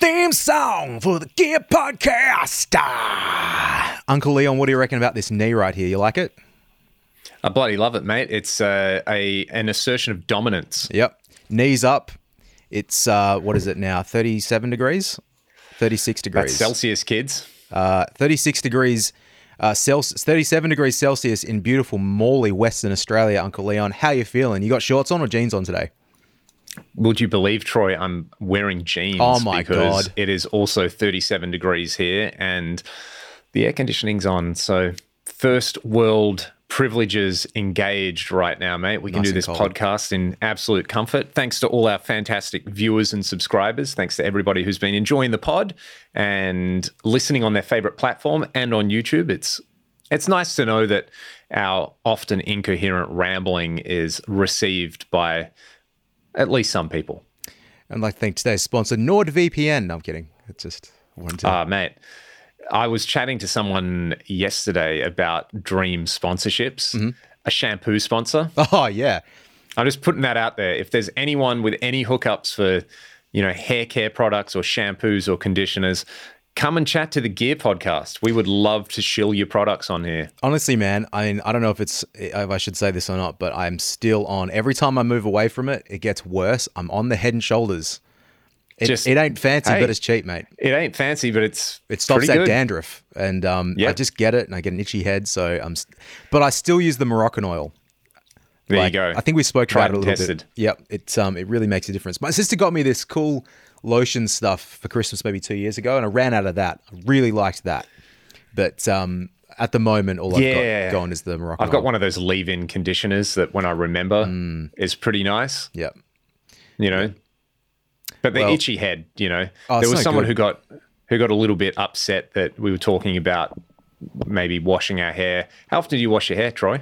theme song for the Gear Podcast. Ah. Uncle Leon, what do you reckon about this knee right here? You like it? I bloody love it, mate. It's uh, a an assertion of dominance. Yep. Knees up. It's uh, what is it now? Thirty-seven degrees, thirty-six degrees. That's Celsius, kids. Uh, thirty-six degrees. Uh, Celsius, 37 degrees Celsius in beautiful Morley, Western Australia, Uncle Leon. How you feeling? You got shorts on or jeans on today? Would you believe, Troy? I'm wearing jeans. Oh my because God. It is also 37 degrees here, and the air conditioning's on. So, first world privileges engaged right now, mate. We can Nice do this podcast in absolute comfort. Thanks to all our fantastic viewers and subscribers. Thanks to everybody who's been enjoying the pod and listening on their favorite platform and on YouTube. It's it's nice to know that our often incoherent rambling is received by at least some people. And to thank today's sponsor, NordVPN. No, I'm kidding. It's just I to. Ah, mate. I was chatting to someone yesterday about dream sponsorships, Mm-hmm. a shampoo sponsor. oh, yeah. I'm just putting that out there. If there's anyone with any hookups for, you know, hair care products or shampoos or conditioners, come and chat to the Gear Podcast. We would love to shill your products on here. Honestly, man, I mean, I don't know if it's if I should say this or not, but I'm still on. Every time I move away from it, it gets worse. I'm on the Head and Shoulders. It, Just- it ain't fancy, hey. but it's cheap, mate. It ain't fancy, but it's It stops that good. dandruff, and um, I just get it, and I get an itchy head. So I'm, st- but I still use the Moroccan oil. There Like, you go. I think we spoke Tried about it a little tested. bit. Yep, it um, it really makes a difference. My sister got me this cool lotion stuff for Christmas maybe two years ago, and I ran out of that. I really liked that, but um, at the moment, all I've Yeah. got going is the Moroccan. I've got one of those leave-in conditioners that, when I remember, Mm. is pretty nice. Yep. You know, but the Well- itchy head. You know, Oh, there was someone good. who got who got a little bit upset that we were talking about maybe washing our hair. How often do you wash your hair, Troy?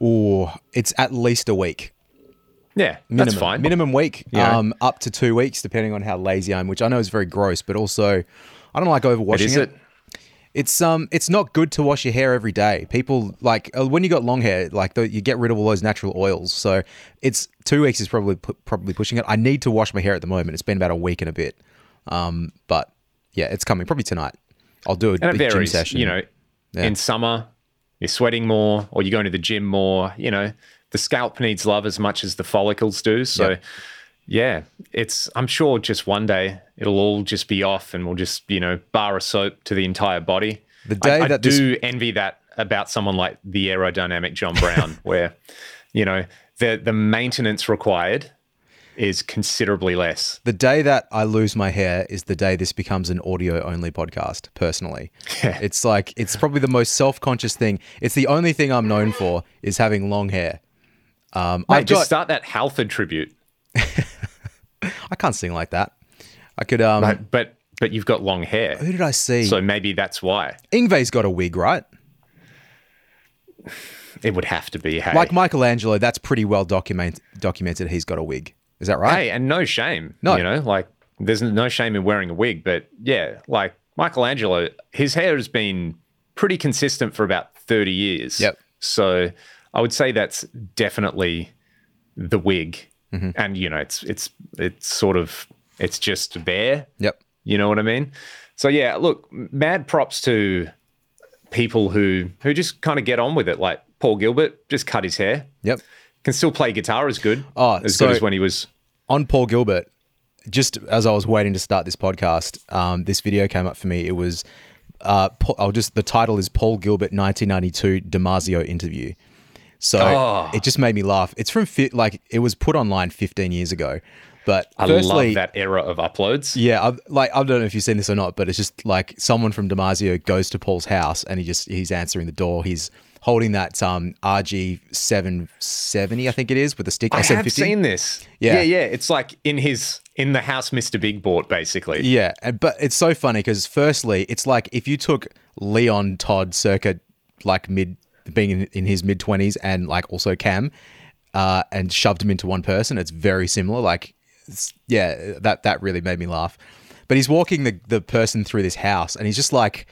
Or it's at least a week. Yeah, Minimum, that's fine. Minimum week, Yeah. um, up to two weeks, depending on how lazy I am, which I know is very gross, but also I don't like overwashing is it? It's um, it's not good to wash your hair every day. People like uh, when you got long hair, like the, you get rid of all those natural oils. So it's two weeks is probably probably pushing it. I need to wash my hair at the moment. It's been about a week and a bit, um, but yeah, it's coming probably tonight. I'll do a And it big gym session. You know, in summer you're sweating more, or you're going to the gym more. You know, the scalp needs love as much as the follicles do. So. Yep. Yeah, it's. I'm sure just one day it'll all just be off, and we'll just you know bar of soap to the entire body. The day I, I that this- do envy that about someone like the aerodynamic John Brown, where you know the the maintenance required is considerably less. the day that I lose my hair is the day this becomes an audio only podcast. Personally, it's like it's probably the most self conscious thing. It's the only thing I'm known for is having long hair. Um, Mate, I've just got, start that Halford tribute. I can't sing like that. I could. Um, But but but you've got long hair, who did I see? so maybe that's why Yngwie's got a wig, right? it would have to be. Hey, Like Michael Angelo, that's pretty well document, documented. He's got a wig. Is that right? hey, and no shame. No. you know, like there's no shame in wearing a wig, but yeah, like Michael Angelo, his hair has been pretty consistent for about thirty years. Yep. So I would say that's definitely the wig, Mm-hmm. and you know, it's it's it's sort of it's just there. Yep. You know what I mean? So yeah, look, mad props to people who who just kind of get on with it. Like Paul Gilbert just cut his hair. Yep. Can still play guitar as good. Oh, as so- good as when he was. On Paul Gilbert, just as I was waiting to start this podcast, um, this video came up for me. It was, uh, I'll just the title is Paul Gilbert 1992 Damasio interview. So Oh. it just made me laugh. It's from fi- like it was put online 15 years ago, but I firstly, love that era of uploads. Yeah, I, like I don't know if you've seen this or not, but it's just like someone from Damasio goes to Paul's house and he just he's answering the door. He's holding that um RG seven seventy, I think it is, with the stick. I have seen this. Yeah. yeah, yeah. It's like in his in the house Mr. Big bought, basically. Yeah, but it's so funny because firstly, it's like if you took Leon Todd circa like mid being in, in his mid twenties and like also Cam, uh, and shoved him into one person, it's very similar. Like, yeah, that that really made me laugh. But he's walking the the person through this house, and he's just like.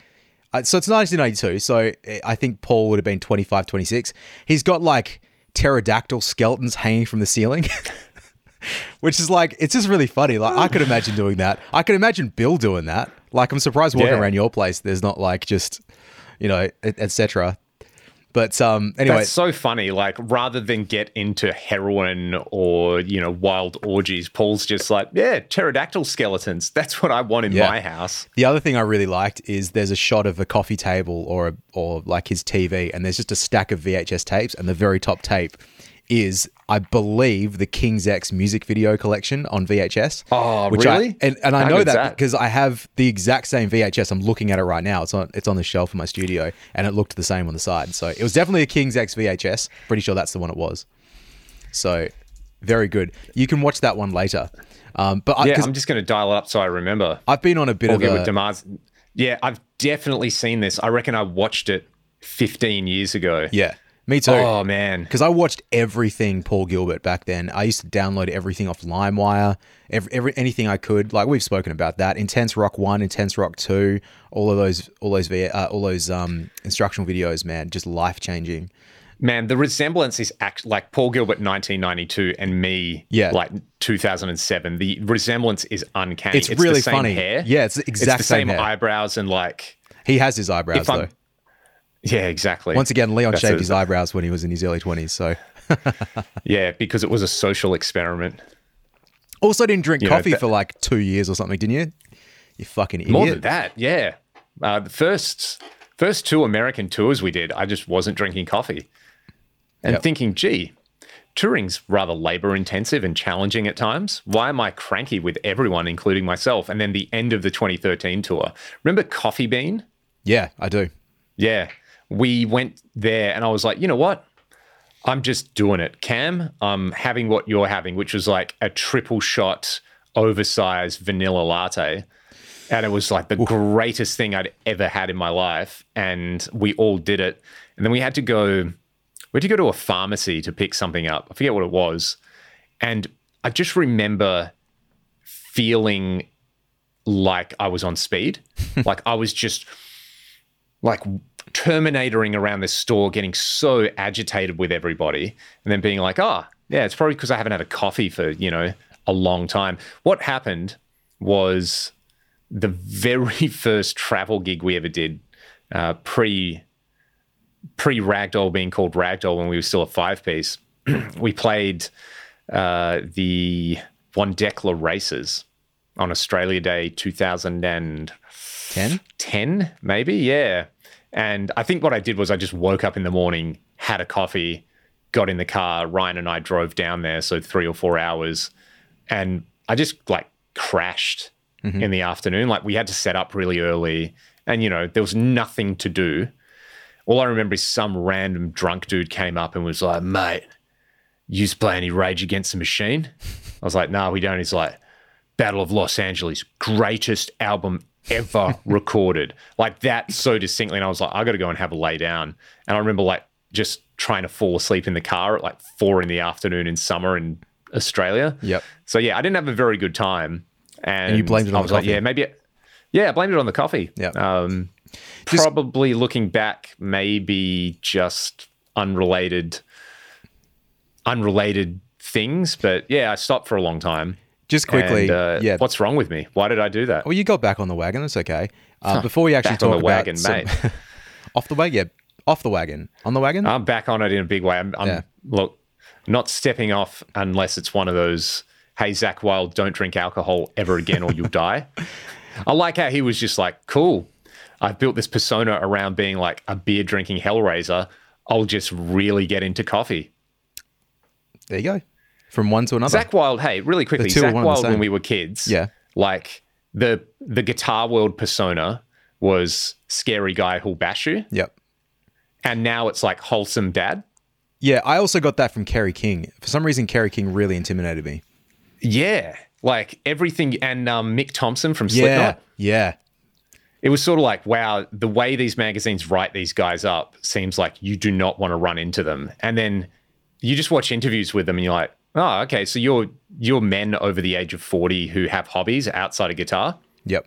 Uh, so it's 1992. So uh, I think Paul would have been 25, 26. He's got like pterodactyl skeletons hanging from the ceiling. which is like it's just really funny. Like I could imagine doing that. I could imagine Bill doing that. Like I'm surprised walking Yeah. around your place. There's not like just you know etc. But um anyway, That's so funny. Like, rather than get into heroin or, you know, wild orgies, Paul's just like, yeah, pterodactyl skeletons. That's what I want in Yeah. my house. The other thing I really liked is there's a shot of a coffee table or or like his TV, and there's just a stack of VHS tapes, and the very top tape is, I believe, the King's X music video collection on VHS. Oh, which I- really? and and I How know that, that? because I have the exact same VHS. I'm looking at it right now. It's on it's on the shelf in my studio, and it looked the same on the side. So it was definitely a King's X VHS. Pretty sure that's the one it was. So very good. You can watch that one later. Um, but I, Yeah, 'cause I'm just going to dial it up so I remember. I've been on a bit of Gilbert with demands. Yeah, I've definitely seen this. I reckon I watched it 15 years ago. yeah. Me too. Oh, man. because I watched everything Paul Gilbert back then. I used to download everything off LimeWire, every, every anything I could. Like we've spoken about that. Intense Rock One, Intense Rock Two, all of those, all those, uh, all those um, instructional videos. Man, just life changing. Man, the resemblance is act- like Paul Gilbert 1992 and me Yeah. like 2007. The resemblance is uncanny. It's really the same funny. Hair. Yeah, it's the exact it's the same same, eyebrows and like He has his eyebrows though. Yeah, exactly. Once again, Leon That's shaved it. his eyebrows when he was in his early twenties. So Yeah, because it was a social experiment. also didn't drink You know, coffee that- for like two years or something, didn't you? You fucking idiot. More than that, yeah. Uh, the first first two American tours we did, I just wasn't drinking coffee, and Yep. thinking, gee, touring's rather labor intensive and challenging at times. Why am I cranky with everyone, including myself? And then the end of the 2013 tour. Remember Coffee Bean? Yeah, I do. Yeah, we went there, and I was like, you know what? I'm just doing it. Cam, I'm having what you're having, which was like a triple shot, oversized vanilla latte. And it was like the greatest thing I'd ever had in my life. And we all did it. And then we had to go, we had to go to a pharmacy to pick something up. I forget what it was. And I just remember feeling like I was on speed. like I was just like terminatoring around this store, getting so agitated with everybody, and then being like, oh, yeah, it's probably because I haven't had a coffee for, you know, a long time. What happened was the very first travel gig we ever did, uh, pre pre Ragdoll being called Ragdoll when we were still a five piece. we played uh, the Wandekla races on Australia Day 2010 Ten. maybe yeah and i think what i did was i just woke up in the morning had a coffee got in the car ryan and i drove down there so three or four hours and i just like crashed mm-hmm. in the afternoon. Like we had to set up really early and you know there was nothing to do. All i remember is some random drunk dude came up and was like mate you play any rage against the machine? I was like no we don't. He's like Battle of Los Angeles, greatest album ever recorded. Like that so distinctly. And I was like, I got to go and have a lay down. And I remember like just trying to fall asleep in the car at like four in the afternoon in summer in Australia. Yep. So yeah, I didn't have a very good time. And, you blamed it on I the was like, coffee. yeah, maybe. Yeah, I blamed it on the coffee. Yep. Um, Just- probably looking back, maybe just unrelated, unrelated things. But yeah, I stopped for a long time. Just quickly, And, uh, yeah. What's wrong with me? Why did I do that? Well, you got back on the wagon. That's okay. Uh, before we actually Back on talk the about wagon, some- mate. off the wagon, yeah, off the wagon, on the wagon. I'm back on it in a big way. I'm, I'm Yeah. look, not stepping off unless it's one of those. Hey, Zakk Wylde, don't drink alcohol ever again, or you'll die. I like how he was just like, cool. I've built this persona around being like a beer drinking hellraiser. I'll just really get into coffee. there you go. From one to another. Zakk Wylde, hey, really quickly, Zach one and the Wild when we were kids, Yeah. like the the guitar world persona was scary guy who'll bash you, Yep. and now it's like wholesome dad. Yeah, I also got that from Kerry King. For some reason, Kerry King really intimidated me. Yeah, like everything, and um, Mick Thompson from Yeah, Slipknot. yeah, It was sort of like, wow, the way these magazines write these guys up seems like you do not want to run into them. And then you just watch interviews with them, and you're like, oh, okay, so you're you're men over the age of forty who have hobbies outside of guitar. yep.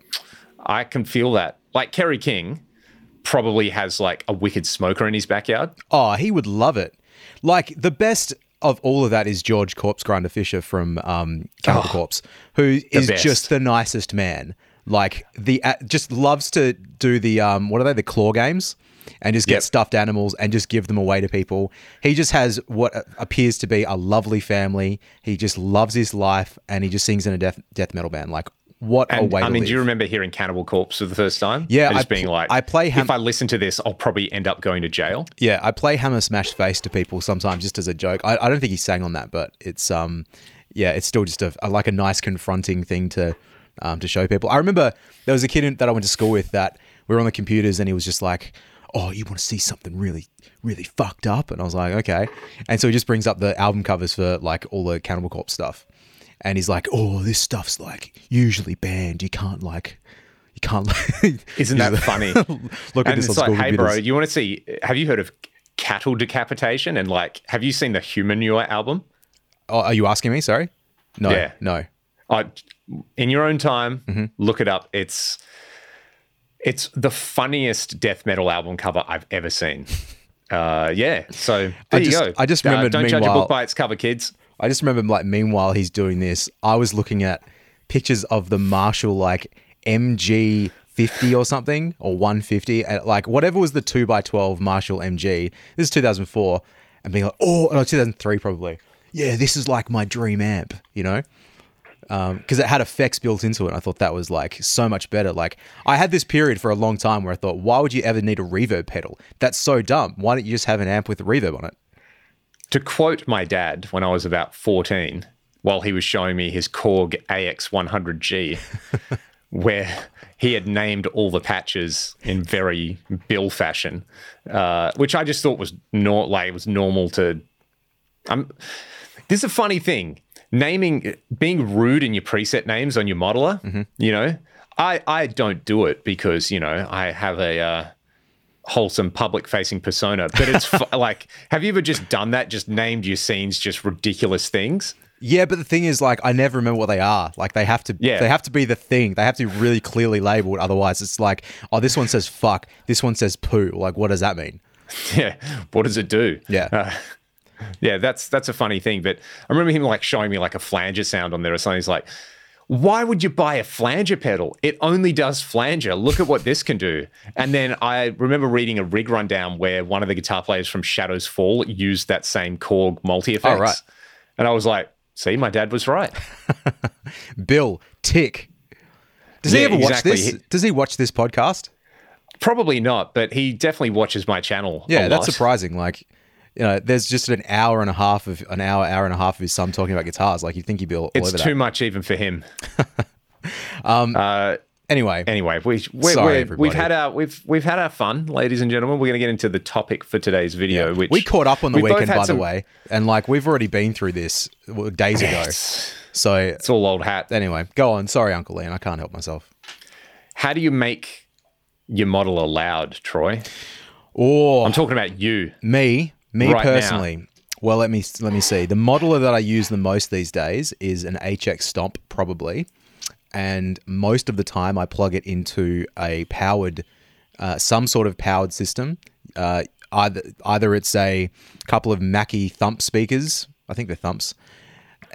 I can feel that. Like Kerry King probably has like a wicked smoker in his backyard. Oh, he would love it. Like the best. of all of that is George Corpse Grinder Fisher from um, Cannibal Oh, Corpse, who is best. just the nicest man. Like the uh, just loves to do the um, what are they the claw games and just get Yep. stuffed animals and just give them away to people. He just has what appears to be a lovely family. He just loves his life and he just sings in a death death metal band. Like what a way I mean, live. do you remember hearing Cannibal Corpse for the first time? Yeah, And I just being pl- like, I play Ham- if I listen to this, I'll probably end up going to jail. Yeah, I play Hammer Smash Face to people sometimes just as a joke. I, I don't think he sang on that, but it's um, yeah, it's still just a, a like a nice confronting thing to um to show people. I remember there was a kid in, that I went to school with that we were on the computers and he was just like, "Oh, you want to see something really really fucked up?" And I was like, "Okay." And so he just brings up the album covers for like all the Cannibal Corpse stuff, and he's like, "Oh, this stuff's like usually banned. You can't like." You can't. Like, Isn't that funny? Look at this. and it's like, hey, bro, you want to see? Have you heard of cattle decapitation? And like, have you seen the Humanure album? Oh, are you asking me? Sorry. No. Yeah. No. Uh, in your own time, Mm-hmm. look it up. It's it's the funniest death metal album cover I've ever seen. Uh, yeah, so there I you go. I just Uh, don't judge a book by its cover, kids. I just remember like meanwhile he's doing this, I was looking at pictures of the Marshall like MG 50 or something or 150 and like whatever was the 2x12 Marshall MG. This is 2004 and being like, "Oh, no, 2003 probably. Yeah, this is like my dream amp, you know?" Because it had effects built into it. I thought that was like so much better. Like I had this period for a long time where I thought, why would you ever need a reverb pedal? That's so dumb. Why don't you just have an amp with a reverb on it? To quote my dad when I was about 14, while he was showing me his Korg AX100G, where he had named all the patches in very Bill fashion, uh, which I just thought was not like it was normal to. I'm. This is a funny thing. Naming, being rude in your preset names on your modeler. You know, I I don't do it because you know I have a. Uh, wholesome public facing persona but it's fu- like have you ever just done that just named your scenes just ridiculous things Yeah, but the thing is, like, I never remember what they are. Like, they have to, Yeah. they have to be the thing. They have to be really clearly labeled. Otherwise, it's like, oh, this one says fuck. This one says poo. Like, what does that mean? yeah what does it do Yeah. Uh, yeah that's that's a funny thing but i remember him like showing me like a flanger sound on there or something he's like why would you buy a flanger pedal it only does flanger look at what this can do and then i remember reading a rig rundown where one of the guitar players from shadows fall used that same korg multi oh, effects Oh, right. and i was like see my dad was right Bill Tick. Does he Yeah, ever watch exactly. this? Does he watch this podcast? Probably not, but he definitely watches my channel. Yeah, that's surprising. Like, you know, there's just an hour and a half of an hour, hour and a half of his son talking about guitars. Like, you think he'd be all, all It's over too that. much even for him. Um, uh, anyway, Anyway, we we Sorry, we everybody. we've had our we've we've had our fun, ladies and gentlemen. We're going to get into the topic for today's video, which we caught up on the we weekend, by some- the way, and like we've already been through this days ago. It's, So it's all old hat. anyway, go on. Sorry, Uncle Leon, I can't help myself. How do you make your model loud, Troy? Oh, I'm talking about you. Me, me Right now. personally. Well, let me let me see. The modeler that I use the most these days is an HX Stomp, probably, and most of the time I plug it into a powered, uh, some sort of powered system. Uh, either either it's a couple of Mackie Thump speakers, I think they're Thumps,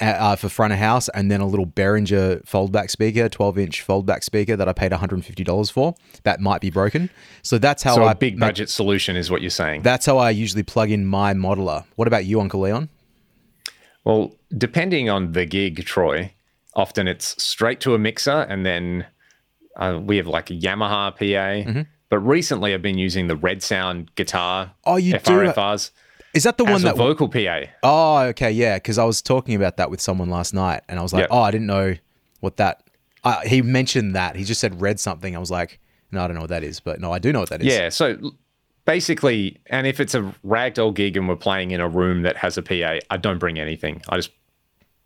uh, for front of house, and then a little Behringer foldback speaker, 12 inch foldback speaker that I paid $150 for. That might be broken. So that's how So I big make- budget solution is what you're saying. that's how I usually plug in my modeler. What about you, Uncle Leon? Well, depending on the gig, Troy, often it's straight to a mixer, and then uh, we have like a Yamaha PA. Mm-hmm. But recently, I've been using the Red Sound guitar. Oh, you do- FRFRs Is that the one that? vocal PA. oh, okay, yeah. Because I was talking about that with someone last night, and I was like, Yep. oh, I didn't know what that. Uh, he mentioned that. He just said read something. I was like, no, I don't know what that is, but no, I do know what that is. Yeah. So basically, and if it's a ragdoll gig and we're playing in a room that has a PA, I don't bring anything. I just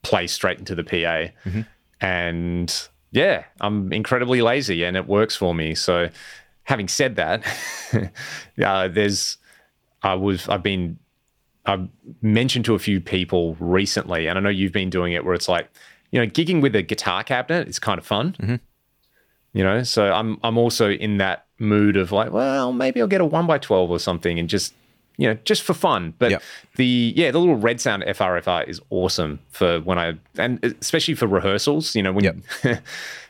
play straight into the PA. Mm-hmm. And yeah, I'm incredibly lazy and it works for me. So having said that, uh, there's, I was, I've been, I've mentioned to a few people recently, and I know you've been doing it where it's like, you know, gigging with a guitar cabinet is kind of fun. Mm-hmm. You know, so I'm I'm also in that mood of like, well, maybe I'll get a one by twelve or something and just, you know, just for fun. But Yep. the yeah, the little red sound FRFR is awesome for when I and especially for rehearsals. You know, when Yep.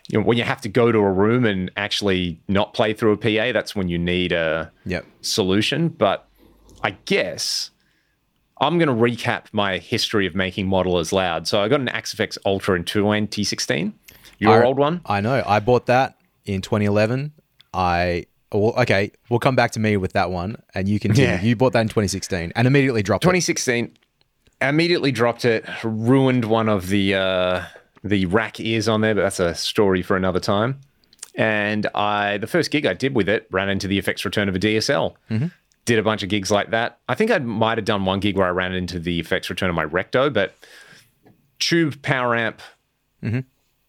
you, know when you have to go to a room and actually not play through a PA, that's when you need a Yep. solution. But I guess I'm going to recap my history of making modelers loud. So I got an Axe-Fx Ultra in 2016. Your I- old one? I know. I bought that in 2011. I well, okay. We'll come back to me with that one, and you can. Yeah. You bought that in 2016 and immediately dropped it. 2016. Immediately dropped it. Ruined one of the uh, the rack ears on there, but that's a story for another time. And I, the first gig I did with it, ran into the effects return of a DSL. Did a bunch of gigs like that. I think I might have done one gig where I ran into the effects return of my Recto, but tube power amp.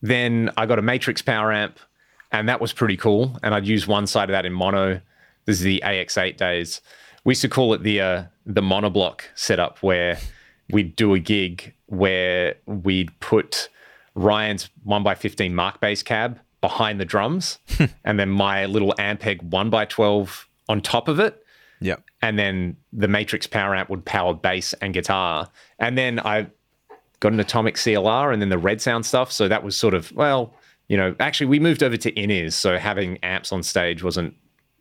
Then I got a Matrix power amp, and that was pretty cool. And I'd use one side of that in mono. This is the AX8 days. We used to call it the uh, the monoblock setup, where we'd do a gig where we'd put Ryan's one x fifteen Markbass cab behind the drums, and then my little Ampeg one x twelve on top of it Yep. and then the Matrix power amp would power bass and guitar. And then I got an Atomic CLR and then the Red Sound stuff. So that was sort of, well, you know, actually we moved over to in-ears, so having amps on stage wasn't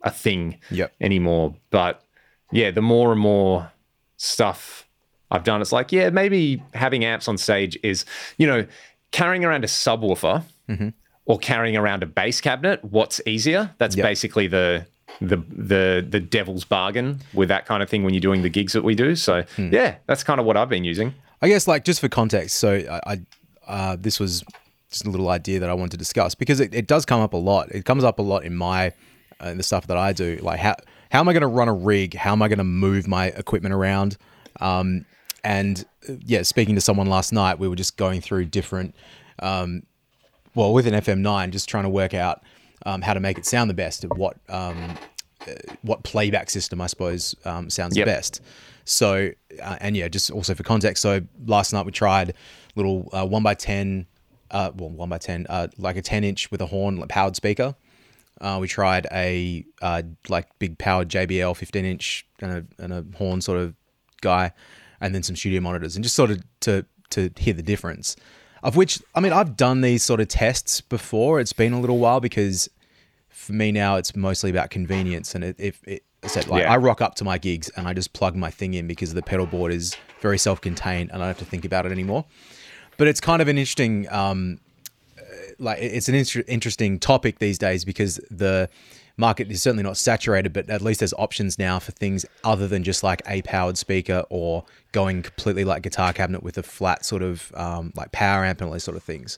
a thing Yep. anymore. But yeah, the more and more stuff I've done, it's like, yeah, maybe having amps on stage is, you know, carrying around a subwoofer mm-hmm. or carrying around a bass cabinet. What's easier? That's Yep. basically the the the the devil's bargain with that kind of thing when you're doing the gigs that we do. So yeah, that's kind of what I've been using. I guess like just for context, so I, I uh, this was just a little idea that I wanted to discuss because it, it does come up a lot. It comes up a lot in my uh, in the stuff that I do. Like how how am I going to run a rig? How am I going to move my equipment around? Um, and uh, yeah, speaking to someone last night, we were just going through different um, well, with an FM9, just trying to work out um, how to make it sound the best. What um, what playback system, I suppose, um, sounds Yep. the best. So, uh, and yeah, just also for context. So last night we tried little uh, one by ten, uh, well, one by ten, uh, like a ten inch with a horn, like powered speaker. Uh, we tried a uh, like big powered JBL 15 inch and a, and a horn sort of guy, and then some studio monitors, and just sort of to to hear the difference. Of which, I mean, I've done these sort of tests before. It's been a little while because for me now it's mostly about convenience, and it, if it I said like Yeah. I rock up to my gigs and I just plug my thing in because the pedal board is very self-contained and I don't have to think about it anymore. But it's kind of an interesting um, like it's an inter- interesting topic these days because the market is certainly not saturated, but at least there's options now for things other than just like a powered speaker or going completely like guitar cabinet with a flat sort of um, like power amp and all those sort of things.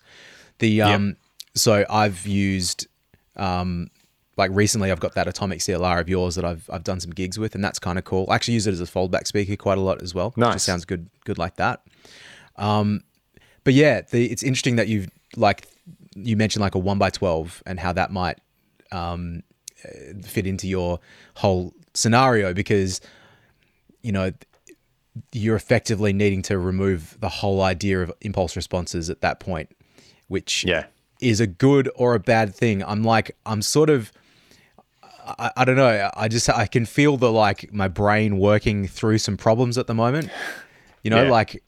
The um, so I've used um, like recently I've got that atomic CLR of yours that I've I've done some gigs with, and that's kind of cool. I actually use it as a foldback speaker quite a lot as well. It Nice. just sounds good, good like that. Um, but yeah, the, it's interesting that you've like you mentioned like a one by twelve and how that might um, fit into your whole scenario because you know you're effectively needing to remove the whole idea of impulse responses at that point, which Yeah. Is a good or a bad thing. I'm like I'm sort of I, I don't know. I just I can feel the like my brain working through some problems at the moment. You know, Yeah. like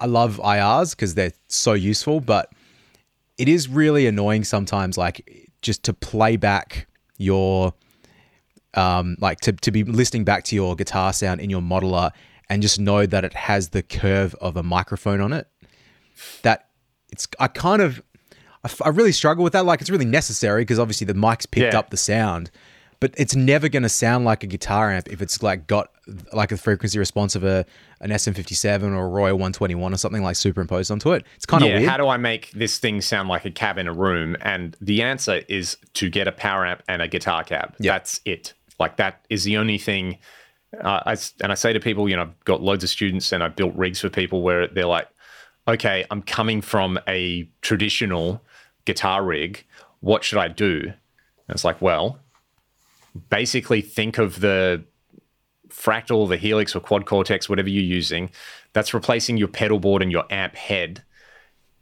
I love IRs because they're so useful, but it is really annoying sometimes, like just to play back your, um, like to, to be listening back to your guitar sound in your modeler and just know that it has the curve of a microphone on it. That it's, I kind of, I, f- I really struggle with that. Like it's really necessary because obviously the mic's picked Yeah. up the sound, but it's never going to sound like a guitar amp if it's like got like a frequency response of a an SM57 or a Royer 121 or something like superimposed onto it. It's kind of yeah, weird. how do I make this thing sound like a cab in a room? And the answer is to get a power amp and a guitar cab. Yeah. That's it. Like that is the only thing. Uh, I, and I say to people, you know, I've got loads of students and I've built rigs for people where they're like, okay, I'm coming from a traditional guitar rig. What should I do? And it's like, well, basically think of the fractal, the helix, or quad cortex, whatever you're using. That's replacing your pedal board and your amp head.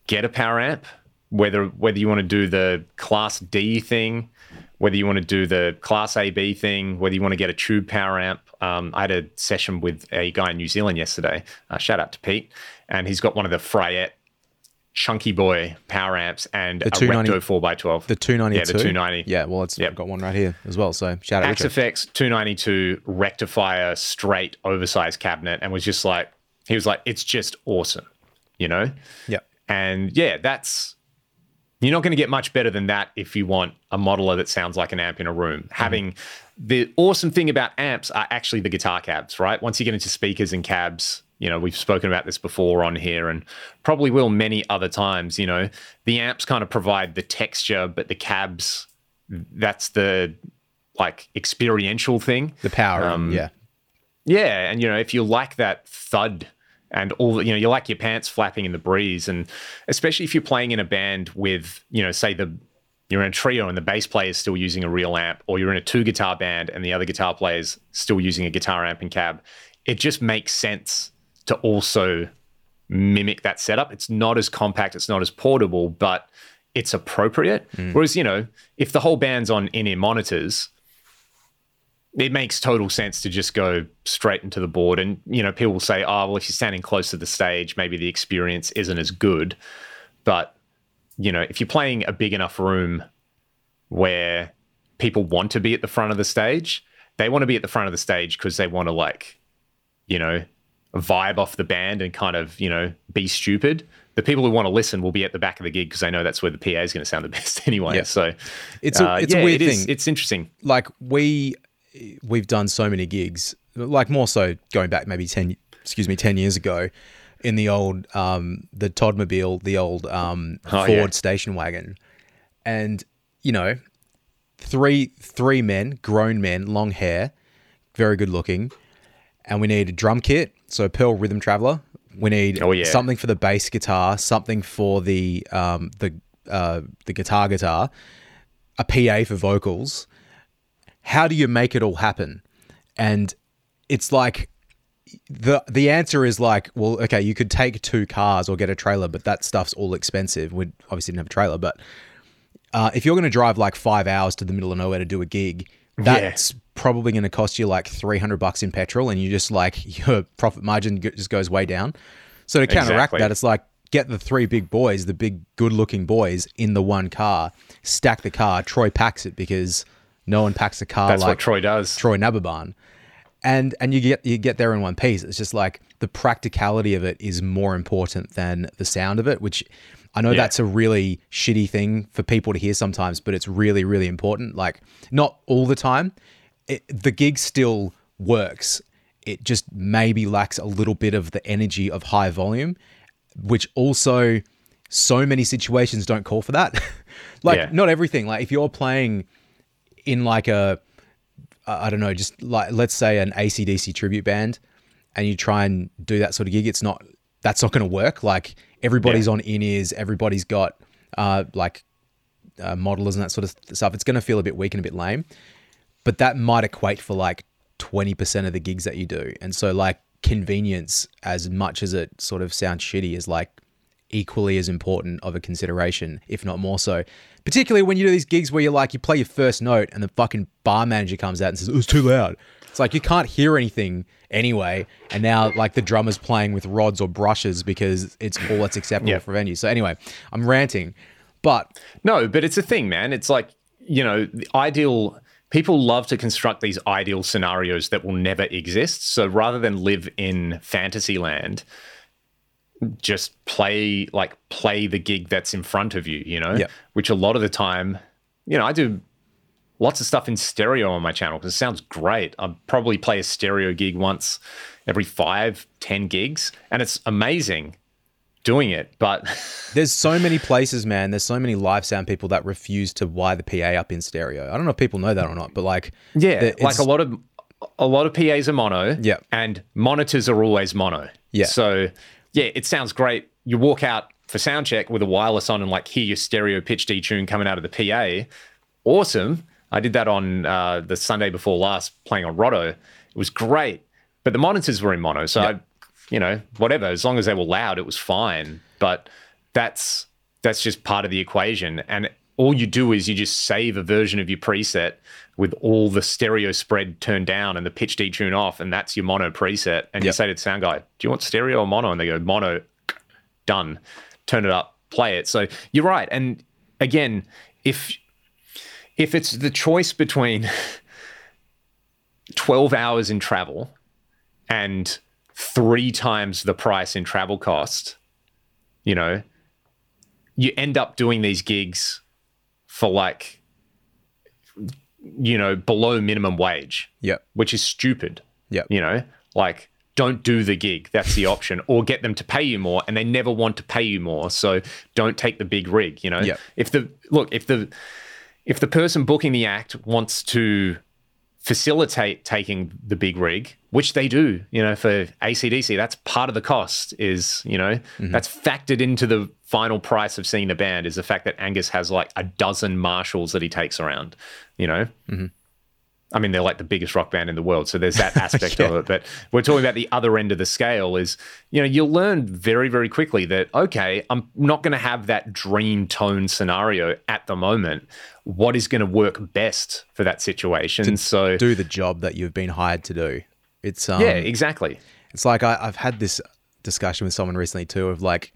Get a power amp, whether whether you want to do the class D thing, whether you want to do the Class AB thing, whether you want to get a tube power amp. Um, I had a session with a guy in New Zealand yesterday. Uh, shout out to Pete, and he's got one of the Fryette chunky boy power amps and The a 290 Recto 4x12. The 292. Yeah, the 290. Yeah, well, it's Yep. I've got one right here as well. So shout out. Richard. Effects 292 rectifier straight oversized cabinet and was just like he was like it's just awesome, you know? Yeah. And yeah, that's you're not going to get much better than that if you want a modeler that sounds like an amp in a room. Mm-hmm. Having the awesome thing about amps are actually the guitar cabs, right? Once you get into speakers and cabs, you know, we've spoken about this before on here and probably will many other times, you know, the amps kind of provide the texture, but the cabs, that's the like experiential thing. The power. Um, yeah. Yeah, and you know, if you like that thud and all, the- you know, you like your pants flapping in the breeze, and especially if you're playing in a band with, you know, say the you're in a trio and the bass player is still using a real amp, or you're in a two guitar band and the other guitar player is still using a guitar amp and cab, it just makes sense to also mimic that setup. It's not as compact, it's not as portable, but it's appropriate. Mm. Whereas, you know, if the whole band's on in ear monitors, it makes total sense to just go straight into the board. And, you know, people will say, oh, well, if you're standing close to the stage, maybe the experience isn't as good. But, you know, if you're playing a big enough room where people want to be at the front of the stage, they want to be at the front of the stage because they want to, like, you know, vibe off the band and kind of, you know, be stupid. The people who want to listen will be at the back of the gig because they know that's where the PA is going to sound the best anyway. Yeah. So It's a- uh, it's a weird it is- thing. It's interesting. like we we've done so many gigs like more so going back maybe 10 excuse me 10 years ago in the old um the Toddmobile the old um Oh, Ford yeah. station wagon and you know three three men grown men long hair very good looking and we need a drum kit so Pearl Rhythm Traveler we need Oh, yeah. something for the bass guitar something for the um the uh the guitar guitar a PA for vocals how do you make it all happen? And it's like the the answer is like, well, okay, you could take two cars or get a trailer, but that stuff's all expensive. We obviously didn't have a trailer, but uh, if you're going to drive like five hours to the middle of nowhere to do a gig, that's probably going to cost you like three hundred bucks in petrol, and you just like your profit margin just goes way down. So to counteract Exactly. that, it's like get the three big boys, the big good-looking boys, in the one car, stack the car. Troy packs it because no one packs a car That's like what Troy does. Troy Nababan. And and you get you get there in one piece. It's just like the practicality of it is more important than the sound of it, which I know Yeah. that's a really shitty thing for people to hear sometimes, but it's really really important. Like not all the time. It, the gig still works. It just maybe lacks a little bit of the energy of high volume, which also so many situations don't call for that. like Yeah. not everything. Like if you're playing in like a, I don't know, just like let's say an ACDC tribute band, and you try and do that sort of gig, it's not that's not going to work. Like everybody's on in ears, everybody's got uh, like uh, modelers and that sort of stuff. It's going to feel a bit weak and a bit lame, but that might equate for like twenty percent of the gigs that you do, and so like convenience, as much as it sort of sounds shitty, is like equally as important of a consideration, if not more so. Particularly when you do these gigs where you're like, you play your first note and the fucking bar manager comes out and says, it was too loud. It's like you can't hear anything anyway. And now, like, the drummer's playing with rods or brushes because it's all that's acceptable Yeah. for venues. So, anyway, I'm ranting. But No, but it's a thing, man. It's like, you know, the ideal people love to construct these ideal scenarios that will never exist. So rather than live in fantasy land, just play like play the gig that's in front of you, you know? Yeah. Which a lot of the time, you know, I do lots of stuff in stereo on my channel because it sounds great. I probably play a stereo gig once every five, ten gigs, and it's amazing doing it. But there's so many places, man. There's so many live sound people that refuse to wire the PA up in stereo. I don't know if people know that or not, but like, Yeah, like a lot of a lot of PAs are mono. Yeah. and monitors are always mono. Yeah. So yeah, it sounds great. You walk out for sound check with a wireless on and like hear your stereo pitch detune coming out of the PA. Awesome. I did that on uh, the Sunday before last playing on Rotto. It was great, but the monitors were in mono, so I, you know, whatever. As long as they were loud, it was fine. But that's that's just part of the equation, and all you do is you just save a version of your preset with all the stereo spread turned down and the pitch detune off, and that's your mono preset. And you say to the sound guy, "Do you want stereo or mono?" And they go, "Mono." Done. Turn it up. Play it. So you're right. And again, if if it's the choice between 12 hours in travel and three times the price in travel cost, you know, you end up doing these gigs for like, you know, below minimum wage, Yep. which is stupid. Yep. You know, like don't do the gig. That's the option. Or get them to pay you more and they never want to pay you more. So don't take the big rig, you know? Yep. If the look, if the if the person booking the act wants to facilitate taking the big rig, which they do, you know, for ACDC, that's part of the cost is, you know, mm-hmm. that's factored into the final price of seeing the band is the fact that Angus has like a dozen Marshalls that he takes around, you know? Mm-hmm. I mean, they're like the biggest rock band in the world. So there's that aspect of it. But we're talking about the other end of the scale is, you know, you'll learn very, very quickly that, okay, I'm not going to have that dream tone scenario at the moment. What is going to work best for that situation? so, Do the job that you've been hired to do. It's um, yeah, exactly. It's like I, I've had this discussion with someone recently too of like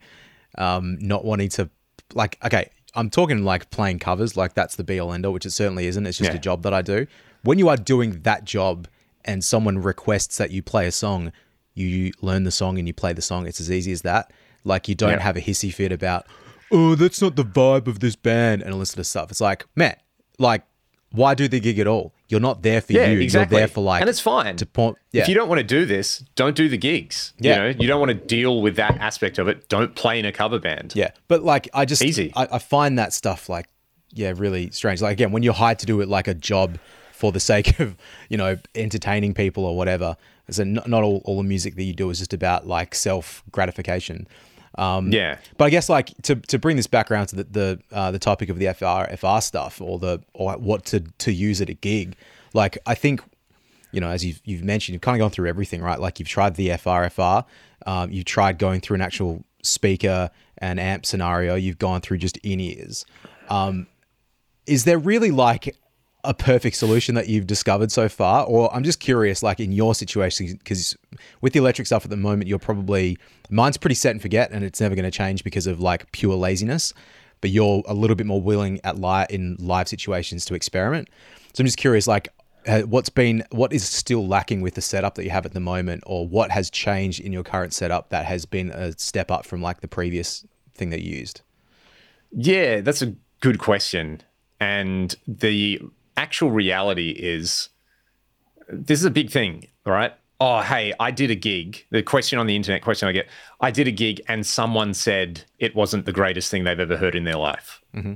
um, not wanting to like okay, I'm talking like playing covers, like that's the be all end all, which it certainly isn't. It's just Yeah. a job that I do. When you are doing that job and someone requests that you play a song, you learn the song and you play the song. It's as easy as that. Like you don't Yeah. have a hissy fit about, oh, that's not the vibe of this band and all this sort of stuff. It's like, man, like why do the gig at all? You're not there for Yeah, you. exactly. You're there for like and it's fine. to point. Yeah. If you don't want to do this, don't do the gigs. Yeah. You know, you don't want to deal with that aspect of it. Don't play in a cover band. Yeah, but like I just Easy. I, I find that stuff like yeah really strange. Like again, when you're hired to do it like a job for the sake of you know entertaining people or whatever, so not, not all, all the music that you do is just about like self gratification. Um, Yeah. but I guess like to, to bring this back around to the the, uh, the topic of the FR FR stuff or the or what to to use at a gig, like I think you know as you've you've mentioned, you've kind of gone through everything, right? Like you've tried the FR um, you've tried going through an actual speaker and amp scenario, you've gone through just in ears. Um, is there really like a perfect solution that you've discovered so far? Or i'm just curious like in your situation because with the electric stuff at the moment you're probably mine's pretty set and forget and it's never going to change because of like pure laziness. But you're a little bit more willing at live in live situations to experiment. So i'm just curious like what's been what is still lacking with the setup that you have at the moment or what has changed in your current setup that has been a step up from like the previous thing that you used? Yeah, that's a good question. And the actual reality is this is a big thing, right? Oh, hey, I did a gig. The question on the internet question I get I did a gig and someone said it wasn't the greatest thing they've ever heard in their life. Mm-hmm.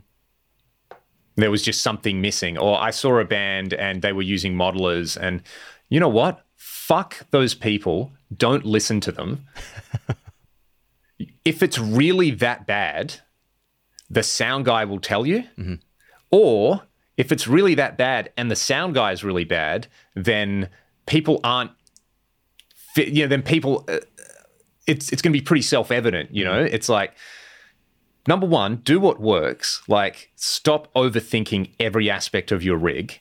There was just something missing. Or I saw a band and they were using modelers. And you know what? Fuck those people. Don't listen to them. if it's really that bad, the sound guy will tell you. Mm-hmm. Or if it's really that bad and the sound guy is really bad, then people aren't, you know, then people, uh, it's it's going to be pretty self evident. You know, it's like number one, do what works. Like stop overthinking every aspect of your rig.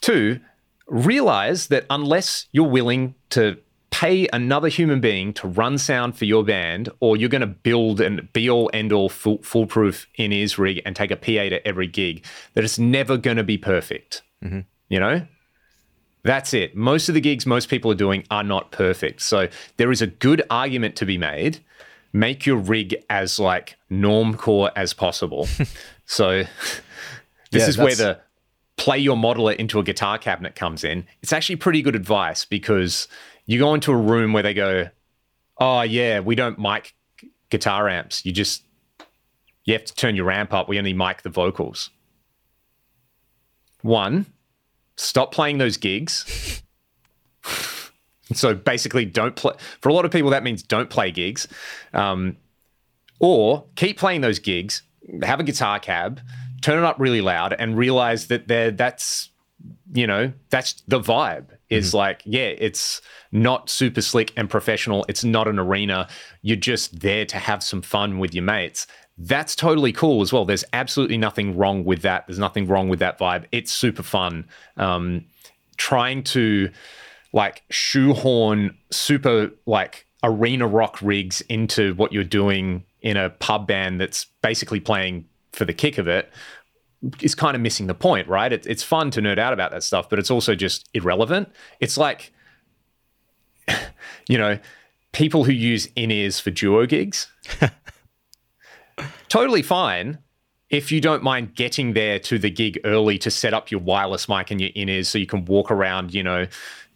Two, realize that unless you're willing to pay another human being to run sound for your band, or you're going to build an be all end all full, foolproof in ears rig and take a PA to every gig, that it's never going to be perfect. Mm-hmm. You know? That's it. Most of the gigs most people are doing are not perfect. So there is a good argument to be made. Make your rig as like normcore as possible. so this Yeah, is where the play your modeler into a guitar cabinet comes in. It's actually pretty good advice because you go into a room where they go, "Oh yeah, we don't mic guitar amps. You just you have to turn your amp up. We only mic the vocals." One, stop playing those gigs. so basically, don't play. For a lot of people, that means don't play gigs, um, or keep playing those gigs. Have a guitar cab, turn it up really loud, and realize that there that's you know that's the vibe. Is like yeah, it's not super slick and professional. It's not an arena. You're just there to have some fun with your mates. that's totally cool as well. There's absolutely nothing wrong with that. There's nothing wrong with that vibe. It's super fun. Um, trying to like shoehorn super like arena rock rigs into what you're doing in a pub band that's basically playing for the kick of it is kind of missing the point, right? It, it's fun to nerd out about that stuff, but it's also just irrelevant. It's like, you know, people who use in ears for duo gigs. totally fine if you don't mind getting there to the gig early to set up your wireless mic and your in ears so you can walk around, you know,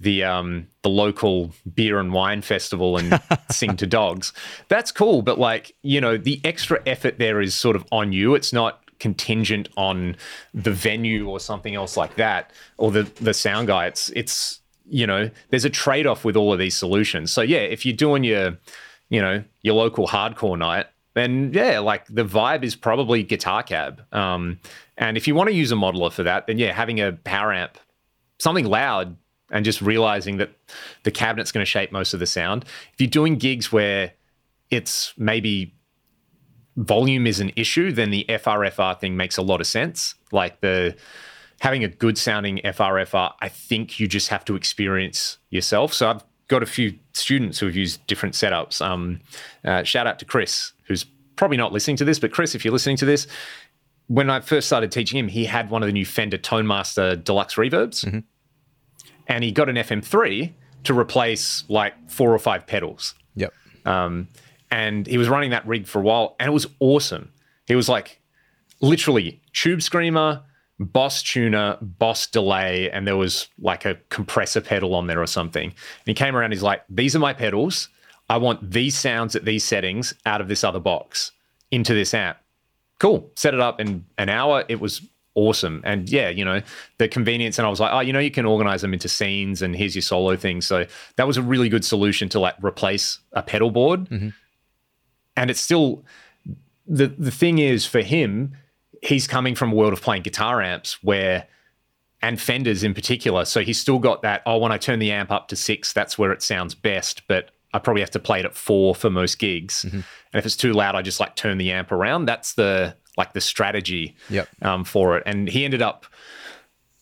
the um the local beer and wine festival and sing to dogs. That's cool, but like, you know, the extra effort there is sort of on you. It's not contingent on the venue or something else like that or the the sound guy. It's it's you know, there's a trade-off with all of these solutions. So yeah, if you're doing your you know, your local hardcore night, then yeah, like the vibe is probably guitar cab. Um, and if you want to use a modeler for that, then yeah, having a power amp, something loud, and just realizing that the cabinet's going to shape most of the sound. If you're doing gigs where it's maybe volume is an issue, then the FRFR thing makes a lot of sense. Like the having a good sounding FRFR, I think you just have to experience yourself. So I've got a few students who have used different setups. Um, uh, shout out to Chris, who's probably not listening to this, but Chris, if you're listening to this, when I first started teaching him, he had one of the new Fender ToneMaster Deluxe reverbs, mm-hmm. and he got an FM3 to replace like four or five pedals. Yep. Um, and he was running that rig for a while, and it was awesome. He was like literally tube screamer, boss tuner, boss delay, and there was like a compressor pedal on there or something. And he came around, he's like, These are my pedals. I want these sounds at these settings out of this other box into this amp. Cool. Set it up in an hour. It was awesome. And yeah, you know, the convenience. And I was like, oh, you know, you can organize them into scenes and here's your solo thing. So that was a really good solution to like replace a pedal board. Mm-hmm and it's still the the thing is for him, he's coming from a world of playing guitar amps where and Fenders in particular. So he's still got that, oh, when I turn the amp up to six, that's where it sounds best. But I probably have to play it at four for most gigs. Mm-hmm. And if it's too loud, I just like turn the amp around. That's the like the strategy yep. um, for it. And he ended up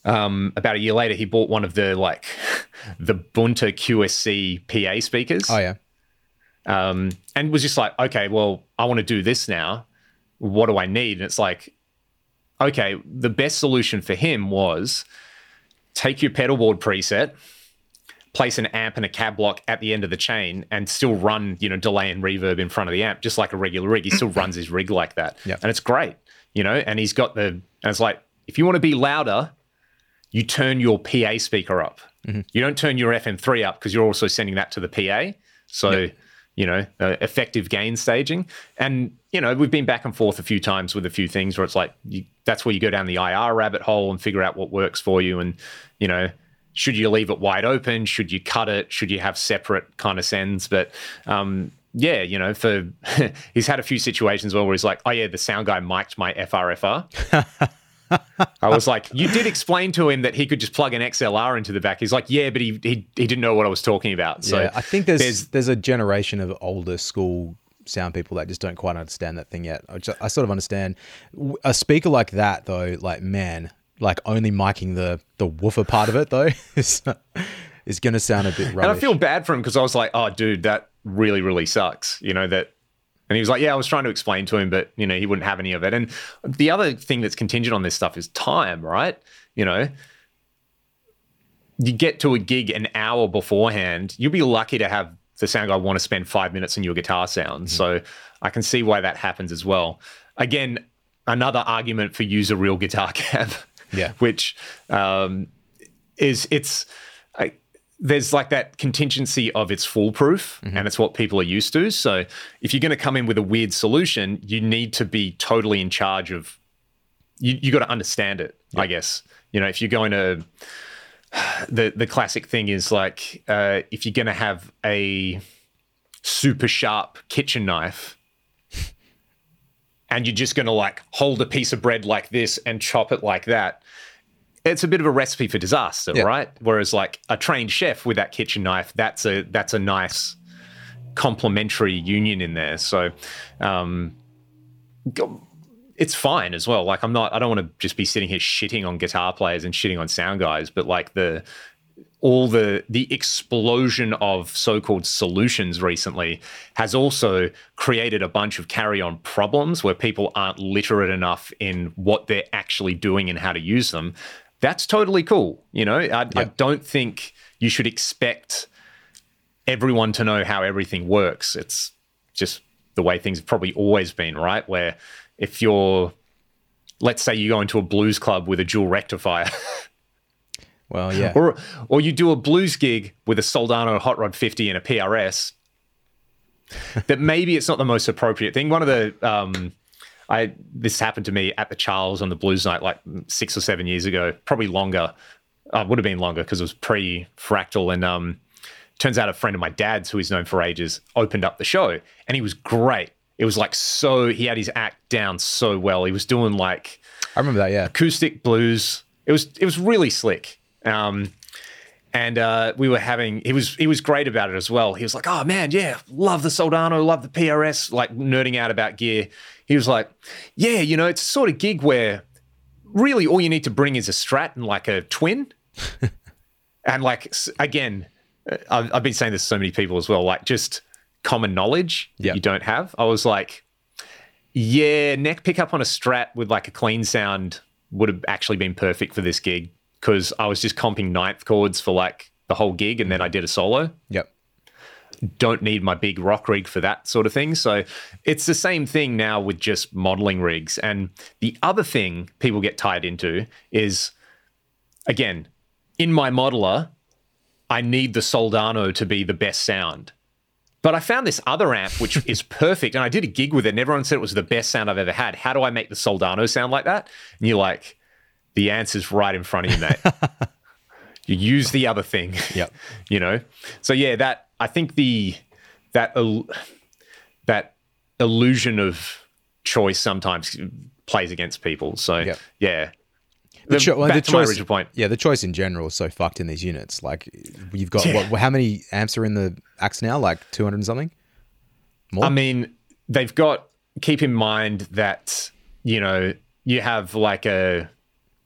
um, about a year later, he bought one of the like the Bunta QSC PA speakers. Oh yeah um, and was just like, okay, well, I want to do this now. What do I need? And it's like, okay, the best solution for him was take your pedal board preset, place an amp and a cab block at the end of the chain, and still run, you know, delay and reverb in front of the amp, just like a regular rig. He still runs his rig like that. Yep. And it's great, you know, and he's got the, and it's like, if you want to be louder, you turn your PA speaker up. Mm-hmm. You don't turn your FM3 up because you're also sending that to the PA. So, yep you know, uh, effective gain staging. And, you know, we've been back and forth a few times with a few things where it's like, you, that's where you go down the IR rabbit hole and figure out what works for you. And, you know, should you leave it wide open? Should you cut it? Should you have separate kind of sends? But, um, yeah, you know, for he's had a few situations where he's like, oh yeah, the sound guy mic'd my FRFR. I was like, you did explain to him that he could just plug an XLR into the back. He's like, yeah, but he he, he didn't know what I was talking about. So yeah, I think there's, there's there's a generation of older school sound people that just don't quite understand that thing yet. I, just, I sort of understand a speaker like that though. Like man, like only miking the the woofer part of it though is is going to sound a bit rubbish. And I feel bad for him because I was like, oh, dude, that really really sucks. You know that and he was like, Yeah, I was trying to explain to him, but you know, he wouldn't have any of it. And the other thing that's contingent on this stuff is time, right? You know, you get to a gig an hour beforehand, you'll be lucky to have the sound guy want to spend five minutes on your guitar sound. Mm-hmm. So I can see why that happens as well. Again, another argument for use a real guitar cab. Yeah. which um, is it's there's like that contingency of it's foolproof mm-hmm. and it's what people are used to. So if you're going to come in with a weird solution, you need to be totally in charge of. You you got to understand it, yep. I guess. You know, if you're going to, the the classic thing is like uh, if you're going to have a super sharp kitchen knife. And you're just going to like hold a piece of bread like this and chop it like that it's a bit of a recipe for disaster, yeah. right? Whereas like a trained chef with that kitchen knife, that's a that's a nice complementary union in there. So, um, it's fine as well. Like I'm not I don't want to just be sitting here shitting on guitar players and shitting on sound guys, but like the all the the explosion of so-called solutions recently has also created a bunch of carry-on problems where people aren't literate enough in what they're actually doing and how to use them. That's totally cool. You know, I, I don't think you should expect everyone to know how everything works. It's just the way things have probably always been, right? Where if you're, let's say you go into a blues club with a dual rectifier. Well, yeah. or or you do a blues gig with a Soldano Hot Rod 50 and a PRS. that maybe it's not the most appropriate thing. One of the um, I this happened to me at the Charles on the blues night like six or seven years ago, probably longer. Uh, would have been longer because it was pre fractal and um, turns out a friend of my dad's who he's known for ages opened up the show and he was great. It was like so he had his act down so well. He was doing like I remember that, yeah. acoustic blues. It was it was really slick. Um, and uh, we were having he was he was great about it as well. He was like, "Oh man, yeah, love the Soldano, love the PRS," like nerding out about gear. He was like, "Yeah, you know, it's a sort of gig where really all you need to bring is a Strat and like a twin." and like again, uh, I've, I've been saying this to so many people as well, like just common knowledge Yeah. you don't have. I was like, yeah, neck pickup on a Strat with like a clean sound would have actually been perfect for this gig because I was just comping ninth chords for like the whole gig and then I did a solo. Yep. Don't need my big rock rig for that sort of thing. So it's the same thing now with just modeling rigs. And the other thing people get tied into is again, in my modeler, I need the Soldano to be the best sound. But I found this other amp which is perfect, and I did a gig with it, and everyone said it was the best sound I've ever had. How do I make the Soldano sound like that? And you're like, the answer's right in front of you, mate. you use the other thing. Yep. you know. So yeah, that I think the that that illusion of choice sometimes plays against people. So Yep. yeah. The, The- cho- back the to my original point. Yeah, the choice in general is so fucked in these units. Like, you've got Yeah. what, how many amps are in the axe now? Like two hundred and something. More. I mean, they've got keep in mind that you know you have like a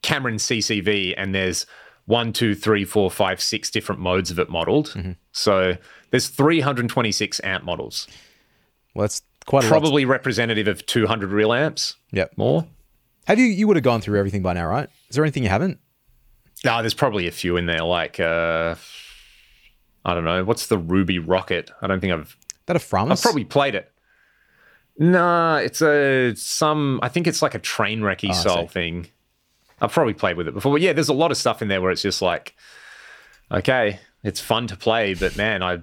Cameron CCV, and there's one, two, three, four, five, six different modes of it modeled. So there's 326 amp models, well, that's quite a lot. probably representative of 200 real amps. Yep. More. Have you? You would have gone through everything by now, right? Is there anything you haven't? Ah, there's probably a few in there, like uh, I don't know, what's the Ruby Rocket? I don't think I've That a Framus? I've probably played it. Nah, it's a some. I think it's like a train wrecky I style thing. I've probably played with it before. But yeah, there's a lot of stuff in there where it's just like, okay, it's fun to play, but man, I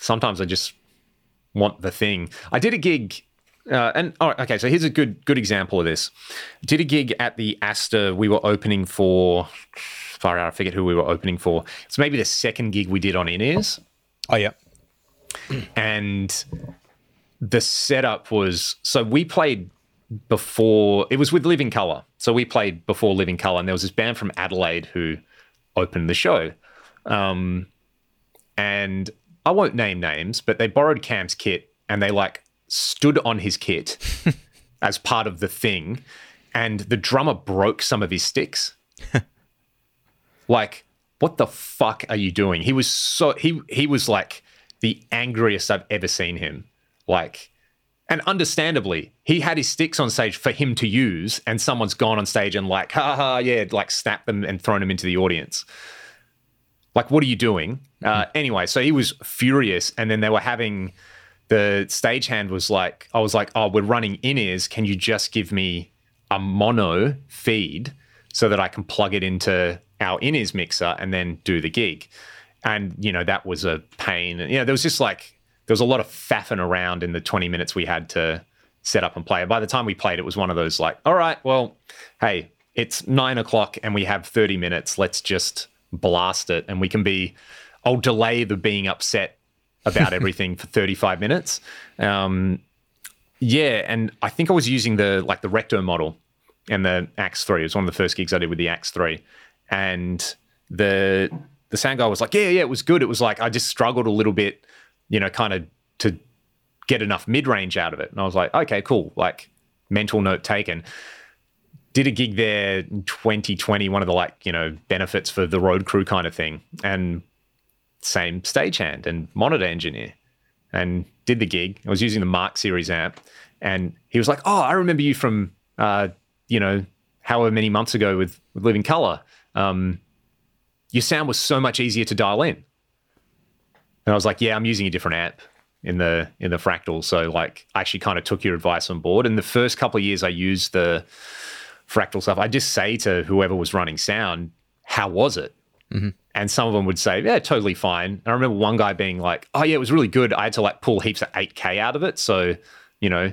sometimes I just want the thing. I did a gig, uh, and oh, okay, so here's a good good example of this. Did a gig at the Astor. We were opening for. Far out, I forget who we were opening for. It's maybe the second gig we did on in ears Oh yeah. and the setup was so we played before it was with Living Colour. So we played before Living Colour, and there was this band from Adelaide who opened the show. Um, and I won't name names, but they borrowed Cam's kit and they like stood on his kit as part of the thing, and the drummer broke some of his sticks. like, what the fuck are you doing? He was so he he was like the angriest I've ever seen him. Like, and understandably, he had his sticks on stage for him to use, and someone's gone on stage and like, ha ha, yeah, like snapped them and thrown them into the audience. Like, what are you doing? Uh, anyway, so he was furious, and then they were having the stagehand was like, I was like, oh, we're running in ears. Can you just give me a mono feed so that I can plug it into our in ears mixer and then do the gig? And you know that was a pain. You know, there was just like there was a lot of faffing around in the 20 minutes we had to set up and play. By the time we played, it was one of those like, all right, well, hey, it's nine o'clock and we have 30 minutes. Let's just blast it. And we can be, I'll delay the being upset about everything for 35 minutes. Um, yeah. And I think I was using the, like the Recto model and the Axe 3. It was one of the first gigs I did with the Axe 3. And the, the sound guy was like, yeah, yeah, it was good. It was like, I just struggled a little bit, you know, kind of to get enough mid range out of it. And I was like, okay, cool. Like mental note taken. Did a gig there in 2020, one of the like, you know, benefits for the road crew kind of thing. And same stagehand and monitor engineer. And did the gig. I was using the Mark series amp. And he was like, Oh, I remember you from uh, you know, however many months ago with, with Living Colour. Um, your sound was so much easier to dial in. And I was like, yeah, I'm using a different app in the in the fractal. So like I actually kind of took your advice on board. And the first couple of years I used the fractal stuff, I just say to whoever was running sound, how was it? Mm-hmm. And some of them would say, yeah, totally fine. And I remember one guy being like, oh yeah, it was really good. I had to like pull heaps of 8K out of it. So, you know,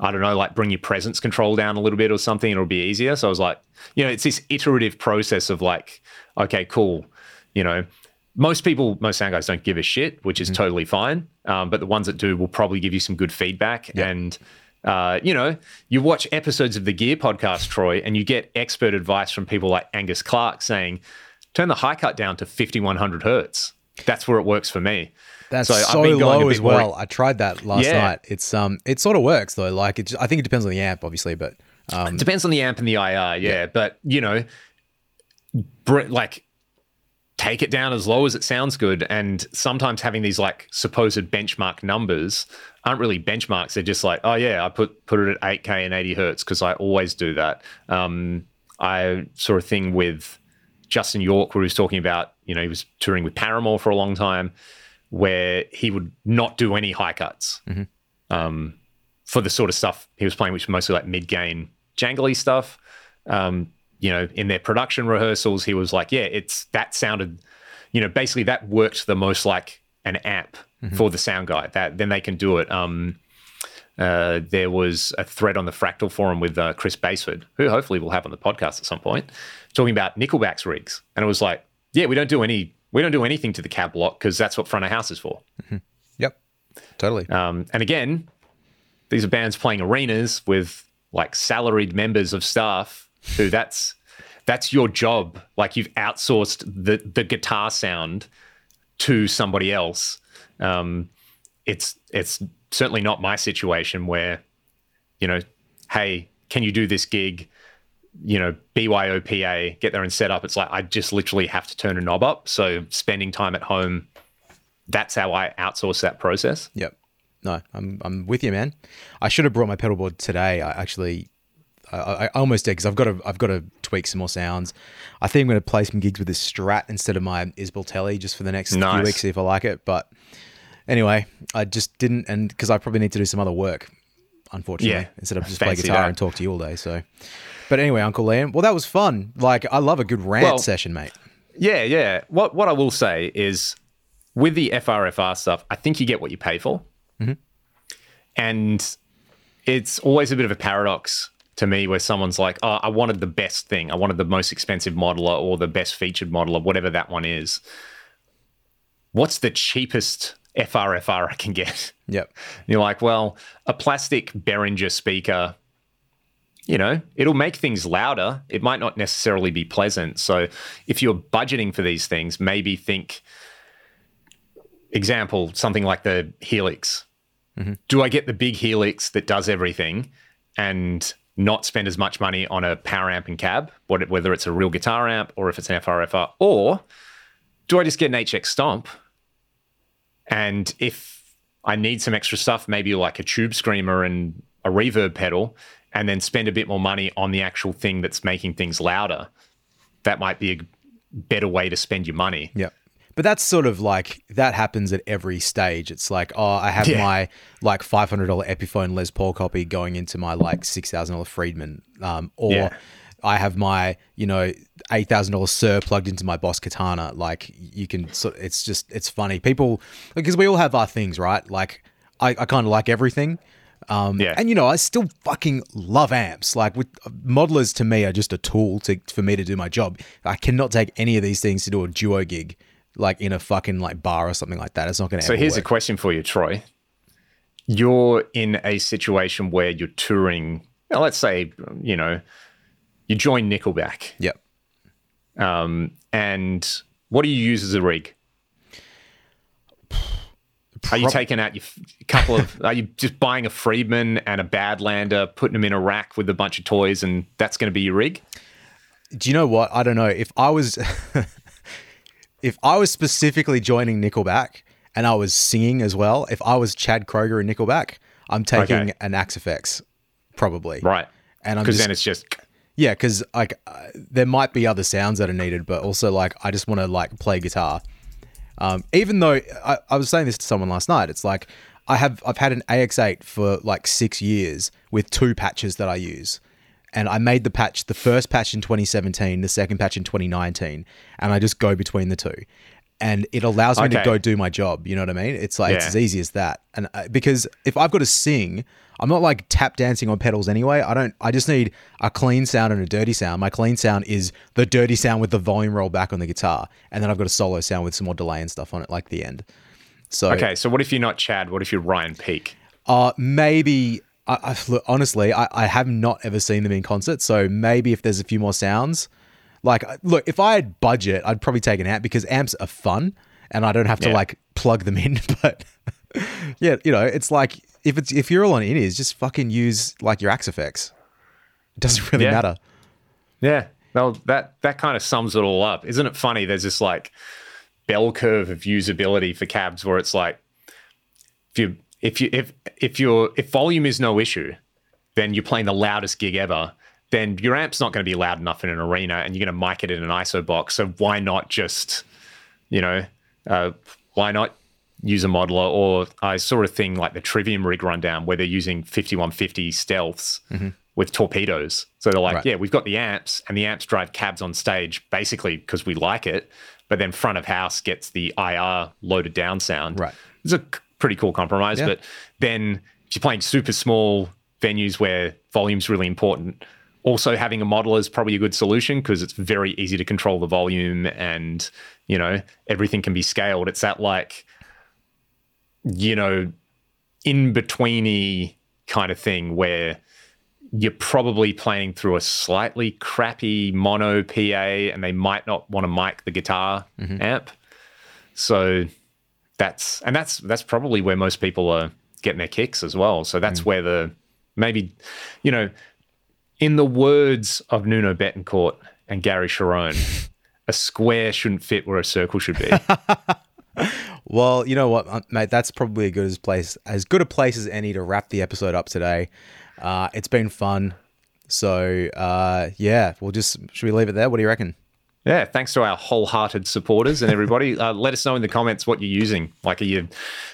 I don't know, like bring your presence control down a little bit or something, it'll be easier. So I was like, you know, it's this iterative process of like, okay, cool. You know, most people, most sound guys don't give a shit, which is mm-hmm. totally fine. Um, but the ones that do will probably give you some good feedback. Yep. And, uh, you know, you watch episodes of the Gear podcast, Troy, and you get expert advice from people like Angus Clark saying, turn the high cut down to 5100 hertz. That's where it works for me. That's so, so low as well. More... I tried that last yeah. night. It's um, it sort of works though. Like it, just, I think it depends on the amp, obviously, but um, it depends on the amp and the IR. Yeah, yeah. but you know, like take it down as low as it sounds good. And sometimes having these like supposed benchmark numbers aren't really benchmarks. They're just like, oh yeah, I put put it at 8K and 80 hertz because I always do that. Um, I saw a thing with Justin York where he was talking about, you know, he was touring with Paramore for a long time where he would not do any high cuts mm-hmm. um, for the sort of stuff he was playing, which was mostly like mid gain jangly stuff. Um, you know, in their production rehearsals, he was like, yeah, it's that sounded, you know, basically that worked the most like an amp mm-hmm. for the sound guy. That then they can do it. Um, uh, there was a thread on the Fractal forum with uh, Chris Baseford, who hopefully we'll have on the podcast at some point, talking about Nickelback's rigs, and it was like, yeah, we don't do any we don't do anything to the cab block because that's what front of house is for. Mm-hmm. Yep, totally. Um, and again, these are bands playing arenas with like salaried members of staff who that's that's your job. Like you've outsourced the the guitar sound to somebody else. Um, it's it's certainly not my situation where, you know, hey, can you do this gig? you know, BYOPA, get there and set up. It's like I just literally have to turn a knob up. So spending time at home, that's how I outsource that process. Yep. No, I'm I'm with you, man. I should have brought my pedal board today. I actually, I, I almost did because I've got to I've got to tweak some more sounds. I think I'm going to play some gigs with this Strat instead of my Isbell Telly just for the next nice. few weeks, see if I like it. But anyway, I just didn't, and because I probably need to do some other work, unfortunately, yeah, instead of just play guitar that. and talk to you all day. So but anyway, Uncle Leon, well, that was fun. Like, I love a good rant well, session, mate. Yeah, yeah. What what I will say is, with the FRFR stuff, I think you get what you pay for, mm-hmm. and it's always a bit of a paradox to me where someone's like, "Oh, I wanted the best thing. I wanted the most expensive modeler or the best featured modeler, whatever that one is." What's the cheapest FRFR I can get? Yep. You're like, well, a plastic Behringer speaker you know, it'll make things louder. It might not necessarily be pleasant. So if you're budgeting for these things, maybe think example, something like the Helix. Mm-hmm. Do I get the big Helix that does everything and not spend as much money on a power amp and cab, whether it's a real guitar amp or if it's an FRFR? Or do I just get an HX Stomp? And if I need some extra stuff, maybe like a tube screamer and a reverb pedal, and then spend a bit more money on the actual thing that's making things louder, that might be a better way to spend your money. Yeah. But that's sort of like that happens at every stage. It's like, oh, I have yeah. my like five hundred dollar Epiphone Les Paul copy going into my like six thousand dollar Friedman, um, or yeah. I have my you know eight thousand dollars Suhr plugged into my Boss Katana. Like you can, sort. It's just it's funny. People because we all have our things, right? Like I, I kind of like everything, um, yeah. And you know, I still fucking love amps. Like with modelers to me are just a tool to for me to do my job. I cannot take any of these things to do a duo gig, like in a fucking like bar or something like that. It's not going to. So here's work. a question for you, Troy. You're in a situation where you're touring. let's say you know you join Nickelback. Yep. Um, and what do you use as a rig? Are you taking out your couple of? are you just buying a Friedman and a Badlander, putting them in a rack with a bunch of toys, and that's going to be your rig? Do you know what? I don't know. If I was, if I was specifically joining Nickelback and I was singing as well, if I was Chad Kroeger in Nickelback, I'm taking Okay. an Axe-Fx, probably. Right. And I'm Because then it's just Yeah, because like uh, there might be other sounds that are needed, but also like I just want to like play guitar. Um, even though I, I was saying this to someone last night, it's like I have I've had an AX8 for like six years with two patches that I use, and I made the patch the first patch in 2017, the second patch in 2019, and I just go between the two, and it allows me to go do my job. You know what I mean? It's like it's as easy as that, and uh, because if I've got to sing. I'm not like tap dancing on pedals anyway. I don't. I just need a clean sound and a dirty sound. My clean sound is the dirty sound with the volume roll back on the guitar, and then I've got a solo sound with some more delay and stuff on it, like the end. So, okay. So what if you're not Chad? What if you're Ryan Peake? uh, maybe. I, I, look, honestly, I, I have not ever seen them in concert. So maybe if there's a few more sounds, like uh, look, if I had budget, I'd probably take an amp because amps are fun, and I don't have to Yeah. like plug them in. But yeah, you know, it's like if it's if you're all on in-ears, just fucking use like your Axe-Fx. It doesn't really Yeah. matter. Yeah. Well, that that kind of sums it all up. Isn't it funny? There's this like bell curve of usability for cabs where it's like if you if you if if your if volume is no issue, then you're playing the loudest gig ever. Then your amp's not going to be loud enough in an arena, and you're going to mic it in an ISO box. So why not just, you know, uh, why not use a modeler? Or I saw a thing like the Trivium rig rundown where they're using 5150 stealths with torpedoes. So they're like, Right. yeah, we've got the amps, and the amps drive cabs on stage basically because we like it. But then front of house gets the IR loaded down sound. Right. It's a pretty cool compromise. Yeah. But then if you're playing super small venues where volume's really important, also having a modeler is probably a good solution because it's very easy to control the volume and you know everything can be scaled. It's that like you know in betweeny kind of thing where you're probably playing through a slightly crappy mono PA and they might not want to mic the guitar mm-hmm. amp. So that's and that's that's probably where most people are getting their kicks as well. So that's where the maybe you know, in the words of Nuno Bettencourt and Gary Cherone, a square shouldn't fit where a circle should be. Well, you know what, uh, mate? That's probably a good as place as good a place as any to wrap the episode up today. Uh, it's been fun. So uh, yeah, we'll just should we leave it there? What do you reckon? Yeah, thanks to our wholehearted supporters and everybody. uh, let us know in the comments what you're using. Like, are you,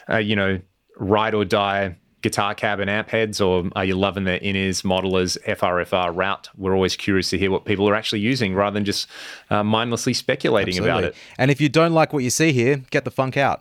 uh, you know, ride or die guitar cab and amp heads, or are you loving the in-ears modelers FRFR route? We're always curious to hear what people are actually using, rather than just uh, mindlessly speculating about it. And if you don't like what you see here, get the funk out.